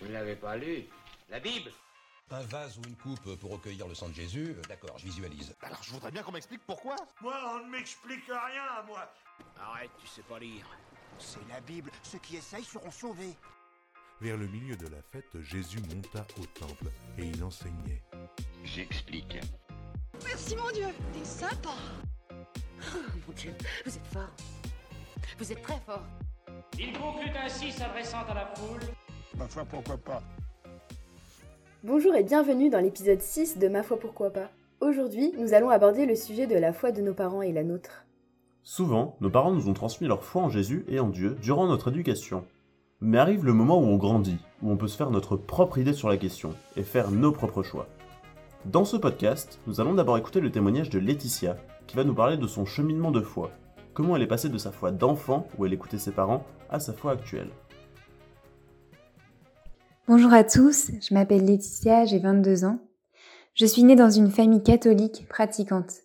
Vous ne l'avez pas lu La Bible Un vase ou une coupe pour recueillir le sang de Jésus, euh, d'accord, je visualise. Alors je voudrais bien qu'on m'explique pourquoi. Moi, on ne m'explique rien, moi. Arrête, tu sais pas lire. C'est la Bible. Ceux qui essayent seront sauvés. Vers le milieu de la fête, Jésus monta au temple et il enseignait. J'explique. Merci mon Dieu, t'es sympa. Oh, mon Dieu, vous êtes fort. Vous êtes très fort. Il conclut ainsi s'adressant à la foule. Ma foi, pourquoi pas Bonjour et bienvenue dans l'épisode 6 de Ma foi pourquoi pas. Aujourd'hui, nous allons aborder le sujet de la foi de nos parents et la nôtre. Souvent, nos parents nous ont transmis leur foi en Jésus et en Dieu durant notre éducation. Mais arrive le moment où on grandit, où on peut se faire notre propre idée sur la question et faire nos propres choix. Dans ce podcast, nous allons d'abord écouter le témoignage de Laetitia, qui va nous parler de son cheminement de foi, comment elle est passée de sa foi d'enfant, où elle écoutait ses parents, à sa foi actuelle. Bonjour à tous, je m'appelle Laetitia, j'ai 22 ans. Je suis née dans une famille catholique pratiquante.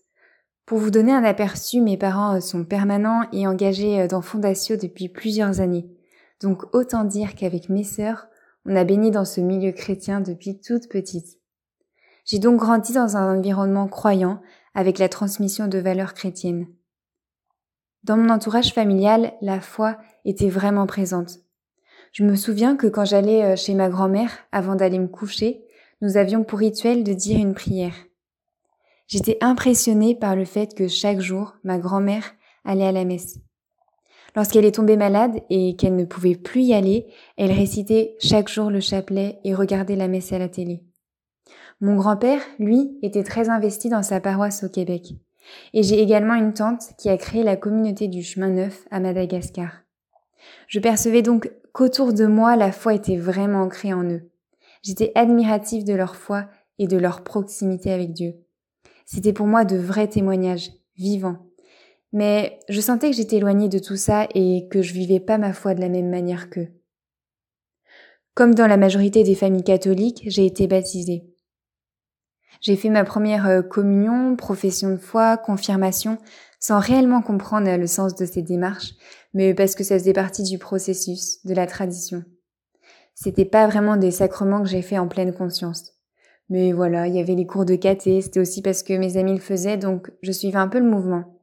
Pour vous donner un aperçu, mes parents sont permanents et engagés dans Fondatio depuis plusieurs années. Donc autant dire qu'avec mes sœurs, on a baigné dans ce milieu chrétien depuis toute petite. J'ai donc grandi dans un environnement croyant avec la transmission de valeurs chrétiennes. Dans mon entourage familial, la foi était vraiment présente. Je me souviens que quand j'allais chez ma grand-mère avant d'aller me coucher, nous avions pour rituel de dire une prière. J'étais impressionnée par le fait que chaque jour, ma grand-mère allait à la messe. Lorsqu'elle est tombée malade et qu'elle ne pouvait plus y aller, elle récitait chaque jour le chapelet et regardait la messe à la télé. Mon grand-père, lui, était très investi dans sa paroisse au Québec. Et j'ai également une tante qui a créé la communauté du chemin neuf à Madagascar. Je percevais donc qu'autour de moi, la foi était vraiment ancrée en eux. J'étais admirative de leur foi et de leur proximité avec Dieu. C'était pour moi de vrais témoignages, vivants. Mais je sentais que j'étais éloignée de tout ça et que je vivais pas ma foi de la même manière qu'eux. Comme dans la majorité des familles catholiques, j'ai été baptisée. J'ai fait ma première communion, profession de foi, confirmation, sans réellement comprendre le sens de ces démarches, mais parce que ça faisait partie du processus, de la tradition. C'était pas vraiment des sacrements que j'ai fait en pleine conscience. Mais voilà, il y avait les cours de caté, c'était aussi parce que mes amis le faisaient, donc je suivais un peu le mouvement.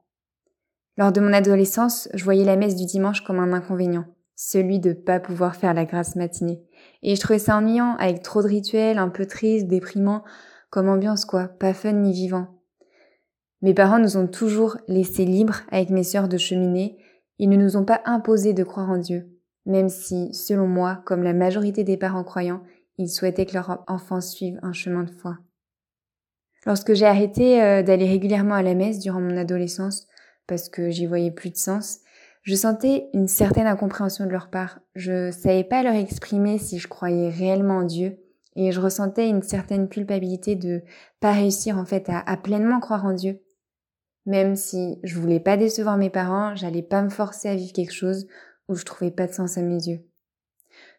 Lors de mon adolescence, je voyais la messe du dimanche comme un inconvénient, celui de pas pouvoir faire la grâce matinée. Et je trouvais ça ennuyant, avec trop de rituels, un peu triste, déprimant, comme ambiance quoi, pas fun ni vivant. Mes parents nous ont toujours laissés libres avec mes sœurs de cheminer, ils ne nous ont pas imposé de croire en Dieu, même si, selon moi, comme la majorité des parents croyants, ils souhaitaient que leurs enfants suivent un chemin de foi. Lorsque j'ai arrêté euh, d'aller régulièrement à la messe durant mon adolescence, parce que j'y voyais plus de sens, je sentais une certaine incompréhension de leur part. Je savais pas leur exprimer si je croyais réellement en Dieu, et je ressentais une certaine culpabilité de pas réussir en fait à pleinement croire en Dieu. Même si je voulais pas décevoir mes parents, j'allais pas me forcer à vivre quelque chose où je trouvais pas de sens à mes yeux.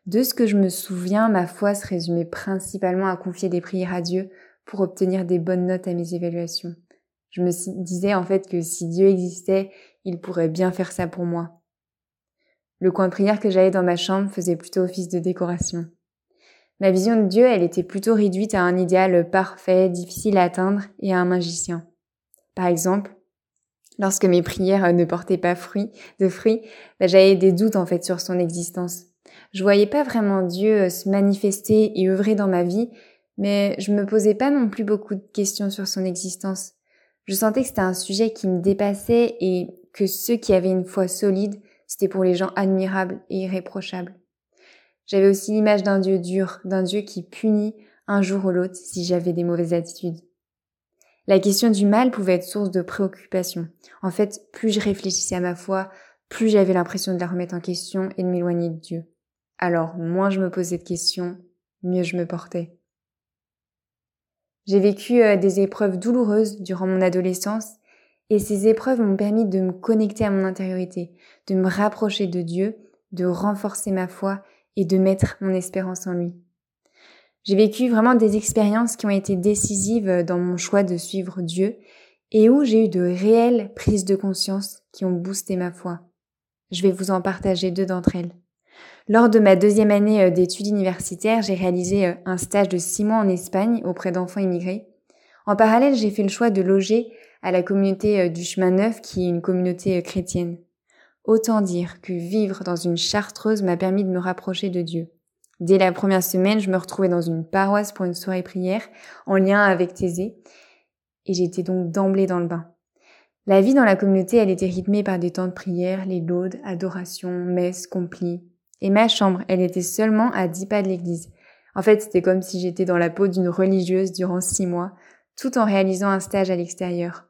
De ce que je me souviens, ma foi se résumait principalement à confier des prières à Dieu pour obtenir des bonnes notes à mes évaluations. Je me disais en fait que si Dieu existait, il pourrait bien faire ça pour moi. Le coin de prière que j'avais dans ma chambre faisait plutôt office de décoration. Ma vision de Dieu, elle était plutôt réduite à un idéal parfait, difficile à atteindre et à un magicien. Par exemple, lorsque mes prières ne portaient pas fruit, de fruits, bah, j'avais des doutes en fait sur son existence. Je voyais pas vraiment Dieu se manifester et œuvrer dans ma vie, mais je me posais pas non plus beaucoup de questions sur son existence. Je sentais que c'était un sujet qui me dépassait et que ceux qui avaient une foi solide, c'était pour les gens admirables et irréprochables. J'avais aussi l'image d'un Dieu dur, d'un Dieu qui punit un jour ou l'autre si j'avais des mauvaises attitudes. La question du mal pouvait être source de préoccupation. En fait, plus je réfléchissais à ma foi, plus j'avais l'impression de la remettre en question et de m'éloigner de Dieu. Alors, moins je me posais de questions, mieux je me portais. J'ai vécu euh, des épreuves douloureuses durant mon adolescence et ces épreuves m'ont permis de me connecter à mon intériorité, de me rapprocher de Dieu, de renforcer ma foi et de mettre mon espérance en lui. J'ai vécu vraiment des expériences qui ont été décisives dans mon choix de suivre Dieu et où j'ai eu de réelles prises de conscience qui ont boosté ma foi. Je vais vous en partager deux d'entre elles. Lors de ma deuxième année euh, d'études universitaires, j'ai réalisé euh, un stage de six mois en Espagne auprès d'enfants immigrés. En parallèle, j'ai fait le choix de loger à la communauté du chemin neuf qui est une communauté chrétienne. Autant dire que vivre dans une chartreuse m'a permis de me rapprocher de Dieu. Dès la première semaine, je me retrouvais dans une paroisse pour une soirée prière en lien avec Thésée et j'étais donc d'emblée dans le bain. La vie dans la communauté, elle était rythmée par des temps de prière, les laudes, adoration, messes, complis. Et ma chambre, elle était seulement à dix pas de l'église. En fait, c'était comme si j'étais dans la peau d'une religieuse durant six mois, tout en réalisant un stage à l'extérieur.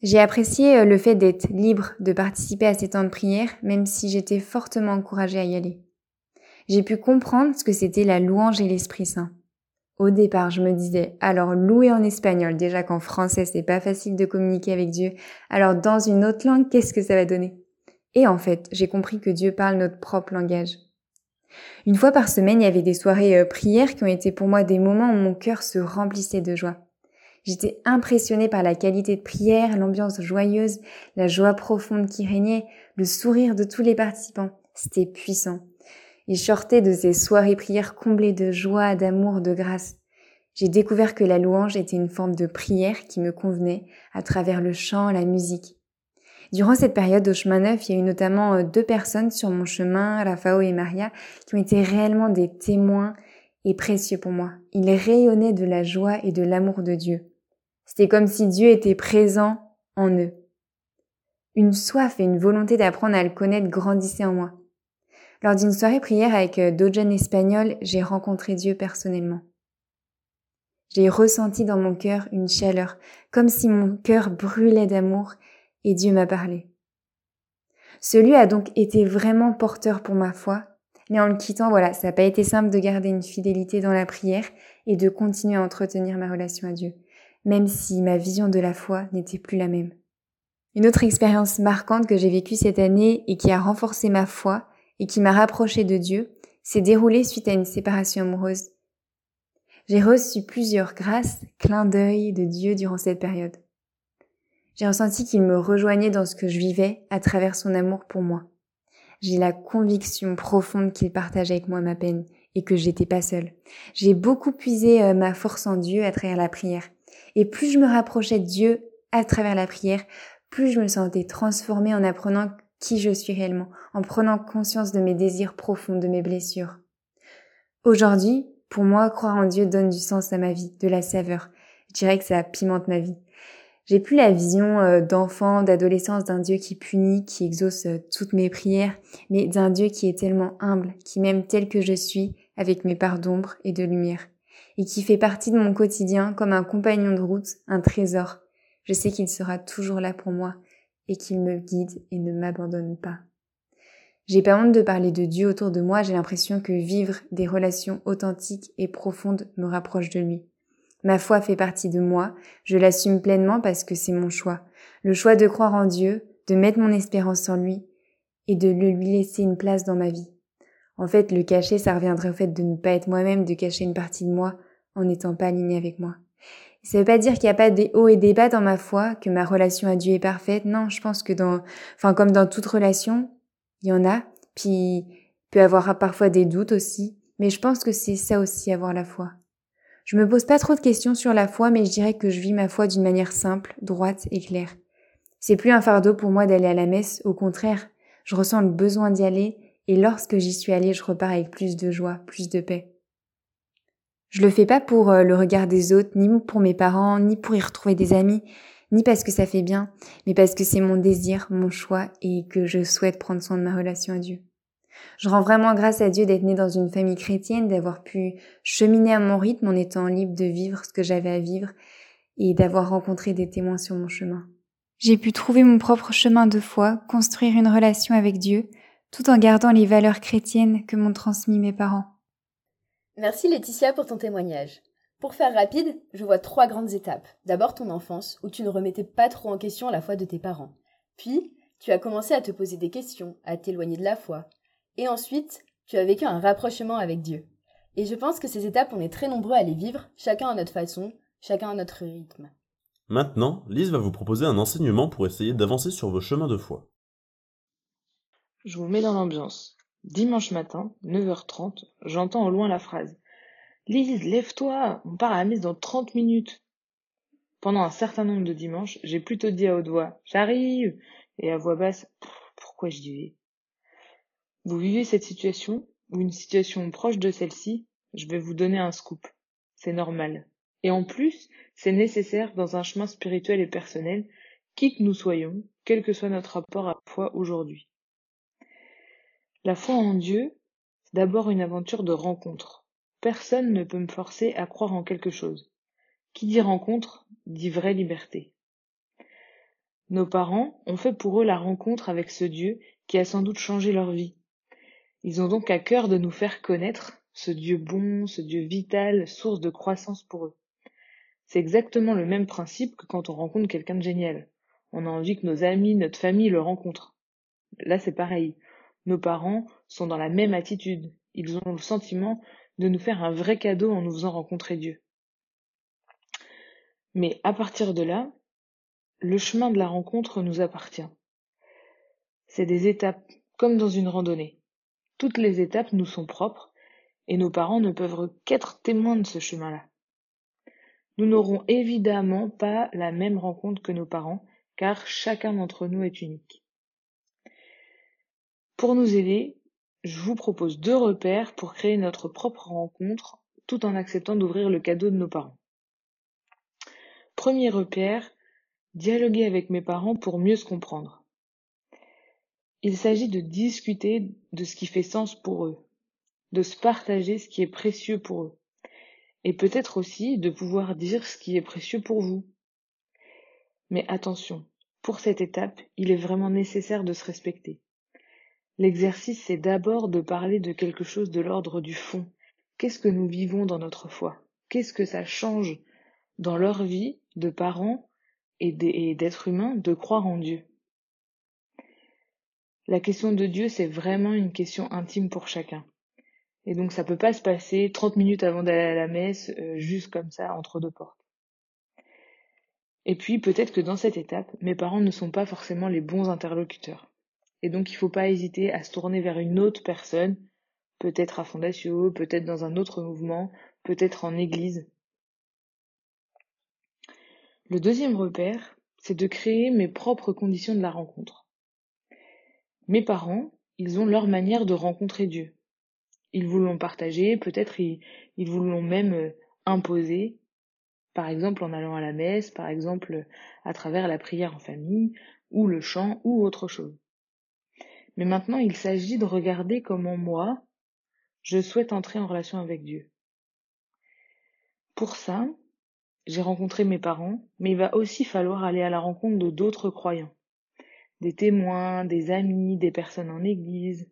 J'ai apprécié euh, le fait d'être libre de participer à ces temps de prière, même si j'étais fortement encouragée à y aller. J'ai pu comprendre ce que c'était la louange et l'Esprit Saint. Au départ, je me disais, alors louer en espagnol, déjà qu'en français c'est pas facile de communiquer avec Dieu, alors dans une autre langue, qu'est-ce que ça va donner? Et en fait, j'ai compris que Dieu parle notre propre langage. Une fois par semaine, il y avait des soirées euh, prières qui ont été pour moi des moments où mon cœur se remplissait de joie. J'étais impressionnée par la qualité de prière, l'ambiance joyeuse, la joie profonde qui régnait, le sourire de tous les participants. C'était puissant. Il sortait de ces soirées prières comblées de joie, d'amour, de grâce. J'ai découvert que la louange était une forme de prière qui me convenait à travers le chant, la musique. Durant cette période au chemin neuf, il y a eu notamment euh, deux personnes sur mon chemin, Rafao et Maria, qui ont été réellement des témoins et précieux pour moi. Ils rayonnaient de la joie et de l'amour de Dieu. C'était comme si Dieu était présent en eux. Une soif et une volonté d'apprendre à le connaître grandissaient en moi. Lors d'une soirée prière avec euh, d'autres jeunes espagnols, j'ai rencontré Dieu personnellement. J'ai ressenti dans mon cœur une chaleur, comme si mon cœur brûlait d'amour, et Dieu m'a parlé. Ce lieu a donc été vraiment porteur pour ma foi, mais en le quittant, voilà, ça n'a pas été simple de garder une fidélité dans la prière et de continuer à entretenir ma relation à Dieu, même si ma vision de la foi n'était plus la même. Une autre expérience marquante que j'ai vécue cette année et qui a renforcé ma foi, et qui m'a rapproché de Dieu s'est déroulé suite à une séparation amoureuse. J'ai reçu plusieurs grâces, clins d'œil de Dieu durant cette période. J'ai ressenti qu'il me rejoignait dans ce que je vivais à travers son amour pour moi. J'ai la conviction profonde qu'il partage avec moi ma peine et que j'étais pas seule. J'ai beaucoup puisé euh, ma force en Dieu à travers la prière. Et plus je me rapprochais de Dieu à travers la prière, plus je me sentais transformée en apprenant qui je suis réellement, en prenant conscience de mes désirs profonds, de mes blessures. Aujourd'hui, pour moi, croire en Dieu donne du sens à ma vie, de la saveur. Je dirais que ça pimente ma vie. J'ai plus la vision euh, d'enfant, d'adolescence d'un Dieu qui punit, qui exauce euh, toutes mes prières, mais d'un Dieu qui est tellement humble, qui m'aime tel que je suis, avec mes parts d'ombre et de lumière, et qui fait partie de mon quotidien comme un compagnon de route, un trésor. Je sais qu'il sera toujours là pour moi, et qu'il me guide et ne m'abandonne pas. J'ai pas honte de parler de Dieu autour de moi, j'ai l'impression que vivre des relations authentiques et profondes me rapproche de lui. Ma foi fait partie de moi, je l'assume pleinement parce que c'est mon choix. Le choix de croire en Dieu, de mettre mon espérance en lui et de lui laisser une place dans ma vie. En fait, le cacher, ça reviendrait au fait de ne pas être moi-même, de cacher une partie de moi en n'étant pas aligné avec moi. Ça veut pas dire qu'il n'y a pas des hauts et des bas dans ma foi, que ma relation à Dieu est parfaite. Non, je pense que dans, enfin, comme dans toute relation, il y en a. Puis, peut avoir parfois des doutes aussi. Mais je pense que c'est ça aussi, avoir la foi. Je me pose pas trop de questions sur la foi, mais je dirais que je vis ma foi d'une manière simple, droite et claire. C'est plus un fardeau pour moi d'aller à la messe, au contraire, je ressens le besoin d'y aller, et lorsque j'y suis allée, je repars avec plus de joie, plus de paix. Je le fais pas pour euh, le regard des autres, ni pour mes parents, ni pour y retrouver des amis, ni parce que ça fait bien, mais parce que c'est mon désir, mon choix et que je souhaite prendre soin de ma relation à Dieu. Je rends vraiment grâce à Dieu d'être née dans une famille chrétienne, d'avoir pu cheminer à mon rythme en étant libre de vivre ce que j'avais à vivre et d'avoir rencontré des témoins sur mon chemin. J'ai pu trouver mon propre chemin de foi, construire une relation avec Dieu, tout en gardant les valeurs chrétiennes que m'ont transmis mes parents. Merci Laetitia pour ton témoignage. Pour faire rapide, je vois trois grandes étapes. D'abord ton enfance, où tu ne remettais pas trop en question la foi de tes parents. Puis, tu as commencé à te poser des questions, à t'éloigner de la foi. Et ensuite, tu as vécu un rapprochement avec Dieu. Et je pense que ces étapes, on est très nombreux à les vivre, chacun à notre façon, chacun à notre rythme. Maintenant, Lise va vous proposer un enseignement pour essayer d'avancer sur vos chemins de foi. Je vous mets dans l'ambiance. Dimanche matin, 9h30, j'entends au loin la phrase Lise, lève-toi, on part à la messe dans 30 minutes. Pendant un certain nombre de dimanches, j'ai plutôt dit à haute voix J'arrive et à voix basse Pourquoi je vais Vous vivez cette situation ou une situation proche de celle-ci? Je vais vous donner un scoop. C'est normal. Et en plus, c'est nécessaire dans un chemin spirituel et personnel, qui que nous soyons, quel que soit notre rapport à foi aujourd'hui. La foi en Dieu, c'est d'abord une aventure de rencontre. Personne ne peut me forcer à croire en quelque chose. Qui dit rencontre, dit vraie liberté. Nos parents ont fait pour eux la rencontre avec ce Dieu qui a sans doute changé leur vie. Ils ont donc à cœur de nous faire connaître ce Dieu bon, ce Dieu vital, source de croissance pour eux. C'est exactement le même principe que quand on rencontre quelqu'un de génial. On a envie que nos amis, notre famille le rencontrent. Là, c'est pareil. Nos parents sont dans la même attitude. Ils ont le sentiment de nous faire un vrai cadeau en nous faisant rencontrer Dieu. Mais à partir de là, le chemin de la rencontre nous appartient. C'est des étapes, comme dans une randonnée. Toutes les étapes nous sont propres, et nos parents ne peuvent qu'être témoins de ce chemin-là. Nous n'aurons évidemment pas la même rencontre que nos parents, car chacun d'entre nous est unique. Pour nous aider, je vous propose deux repères pour créer notre propre rencontre tout en acceptant d'ouvrir le cadeau de nos parents. Premier repère, dialoguer avec mes parents pour mieux se comprendre. Il s'agit de discuter de ce qui fait sens pour eux, de se partager ce qui est précieux pour eux, et peut-être aussi de pouvoir dire ce qui est précieux pour vous. Mais attention, pour cette étape, il est vraiment nécessaire de se respecter. L'exercice, c'est d'abord de parler de quelque chose de l'ordre du fond. Qu'est-ce que nous vivons dans notre foi? Qu'est-ce que ça change dans leur vie de parents et d'êtres humains de croire en Dieu? La question de Dieu, c'est vraiment une question intime pour chacun. Et donc ça peut pas se passer 30 minutes avant d'aller à la messe, euh, juste comme ça, entre deux portes. Et puis peut-être que dans cette étape, mes parents ne sont pas forcément les bons interlocuteurs. Et donc, il ne faut pas hésiter à se tourner vers une autre personne, peut-être à Fondatio, peut-être dans un autre mouvement, peut-être en église. Le deuxième repère, c'est de créer mes propres conditions de la rencontre. Mes parents, ils ont leur manière de rencontrer Dieu. Ils vous l'ont partagé, peut-être ils, ils vous l'ont même euh, imposé, par exemple en allant à la messe, par exemple à travers la prière en famille, ou le chant, ou autre chose. Mais maintenant, il s'agit de regarder comment moi, je souhaite entrer en relation avec Dieu. Pour ça, j'ai rencontré mes parents, mais il va aussi falloir aller à la rencontre de d'autres croyants. Des témoins, des amis, des personnes en église.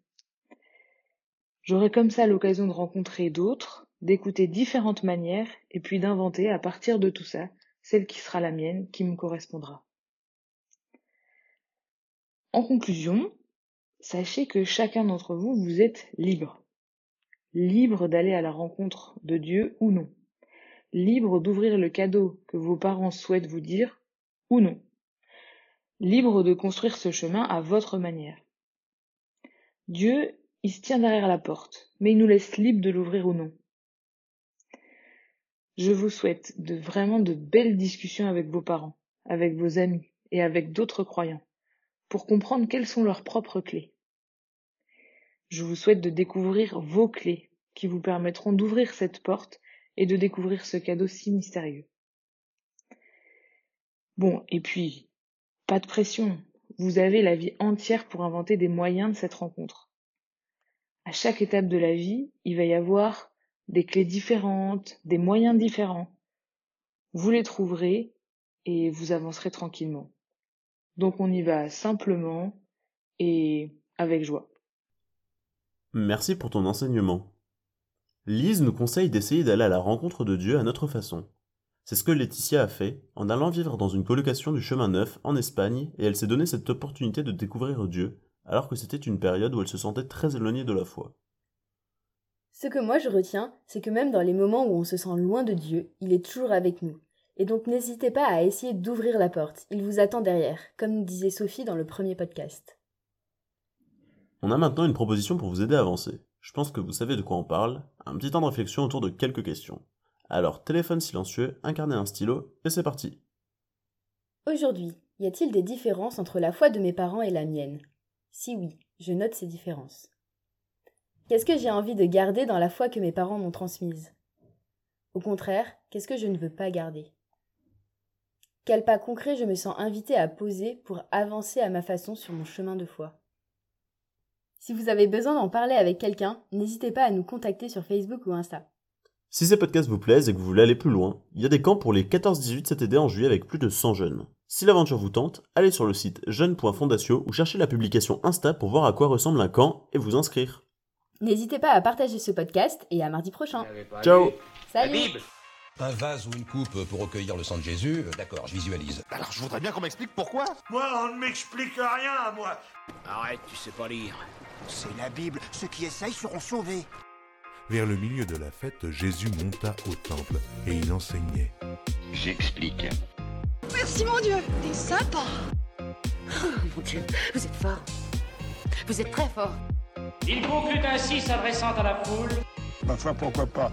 J'aurai comme ça l'occasion de rencontrer d'autres, d'écouter différentes manières, et puis d'inventer à partir de tout ça celle qui sera la mienne, qui me correspondra. En conclusion, Sachez que chacun d'entre vous, vous êtes libre. Libre d'aller à la rencontre de Dieu ou non. Libre d'ouvrir le cadeau que vos parents souhaitent vous dire ou non. Libre de construire ce chemin à votre manière. Dieu, il se tient derrière la porte, mais il nous laisse libre de l'ouvrir ou non. Je vous souhaite de vraiment de belles discussions avec vos parents, avec vos amis et avec d'autres croyants pour comprendre quelles sont leurs propres clés. Je vous souhaite de découvrir vos clés qui vous permettront d'ouvrir cette porte et de découvrir ce cadeau si mystérieux. Bon, et puis, pas de pression, vous avez la vie entière pour inventer des moyens de cette rencontre. À chaque étape de la vie, il va y avoir des clés différentes, des moyens différents. Vous les trouverez et vous avancerez tranquillement. Donc on y va simplement et avec joie. Merci pour ton enseignement. Lise nous conseille d'essayer d'aller à la rencontre de Dieu à notre façon. C'est ce que Laetitia a fait en allant vivre dans une colocation du chemin neuf en Espagne et elle s'est donné cette opportunité de découvrir Dieu alors que c'était une période où elle se sentait très éloignée de la foi. Ce que moi je retiens, c'est que même dans les moments où on se sent loin de Dieu, il est toujours avec nous. Et donc n'hésitez pas à essayer d'ouvrir la porte, il vous attend derrière, comme nous disait Sophie dans le premier podcast. On a maintenant une proposition pour vous aider à avancer. Je pense que vous savez de quoi on parle. Un petit temps de réflexion autour de quelques questions. Alors, téléphone silencieux, incarnez un stylo, et c'est parti. Aujourd'hui, y a-t-il des différences entre la foi de mes parents et la mienne? Si oui, je note ces différences. Qu'est-ce que j'ai envie de garder dans la foi que mes parents m'ont transmise? Au contraire, qu'est-ce que je ne veux pas garder? Quel pas concret je me sens invité à poser pour avancer à ma façon sur mon chemin de foi? Si vous avez besoin d'en parler avec quelqu'un, n'hésitez pas à nous contacter sur Facebook ou Insta. Si ces podcasts vous plaisent et que vous voulez aller plus loin, il y a des camps pour les 14-18 CTD en juillet avec plus de 100 jeunes. Si l'aventure vous tente, allez sur le site jeune.fondatio ou cherchez la publication Insta pour voir à quoi ressemble un camp et vous inscrire. N'hésitez pas à partager ce podcast et à mardi prochain. Ciao Salut Un vase ou une coupe pour recueillir le sang de Jésus, euh, d'accord, je visualise. Alors je voudrais bien qu'on m'explique pourquoi. Moi, on ne m'explique rien, moi. Arrête, tu sais pas lire. C'est la Bible, ceux qui essayent seront sauvés. Vers le milieu de la fête, Jésus monta au temple et il enseignait. J'explique. Merci mon Dieu, t'es sympa. Oh mon Dieu, vous êtes fort. Vous êtes très fort. Il conclut ainsi s'adressant à la foule. Ma foi, pourquoi pas?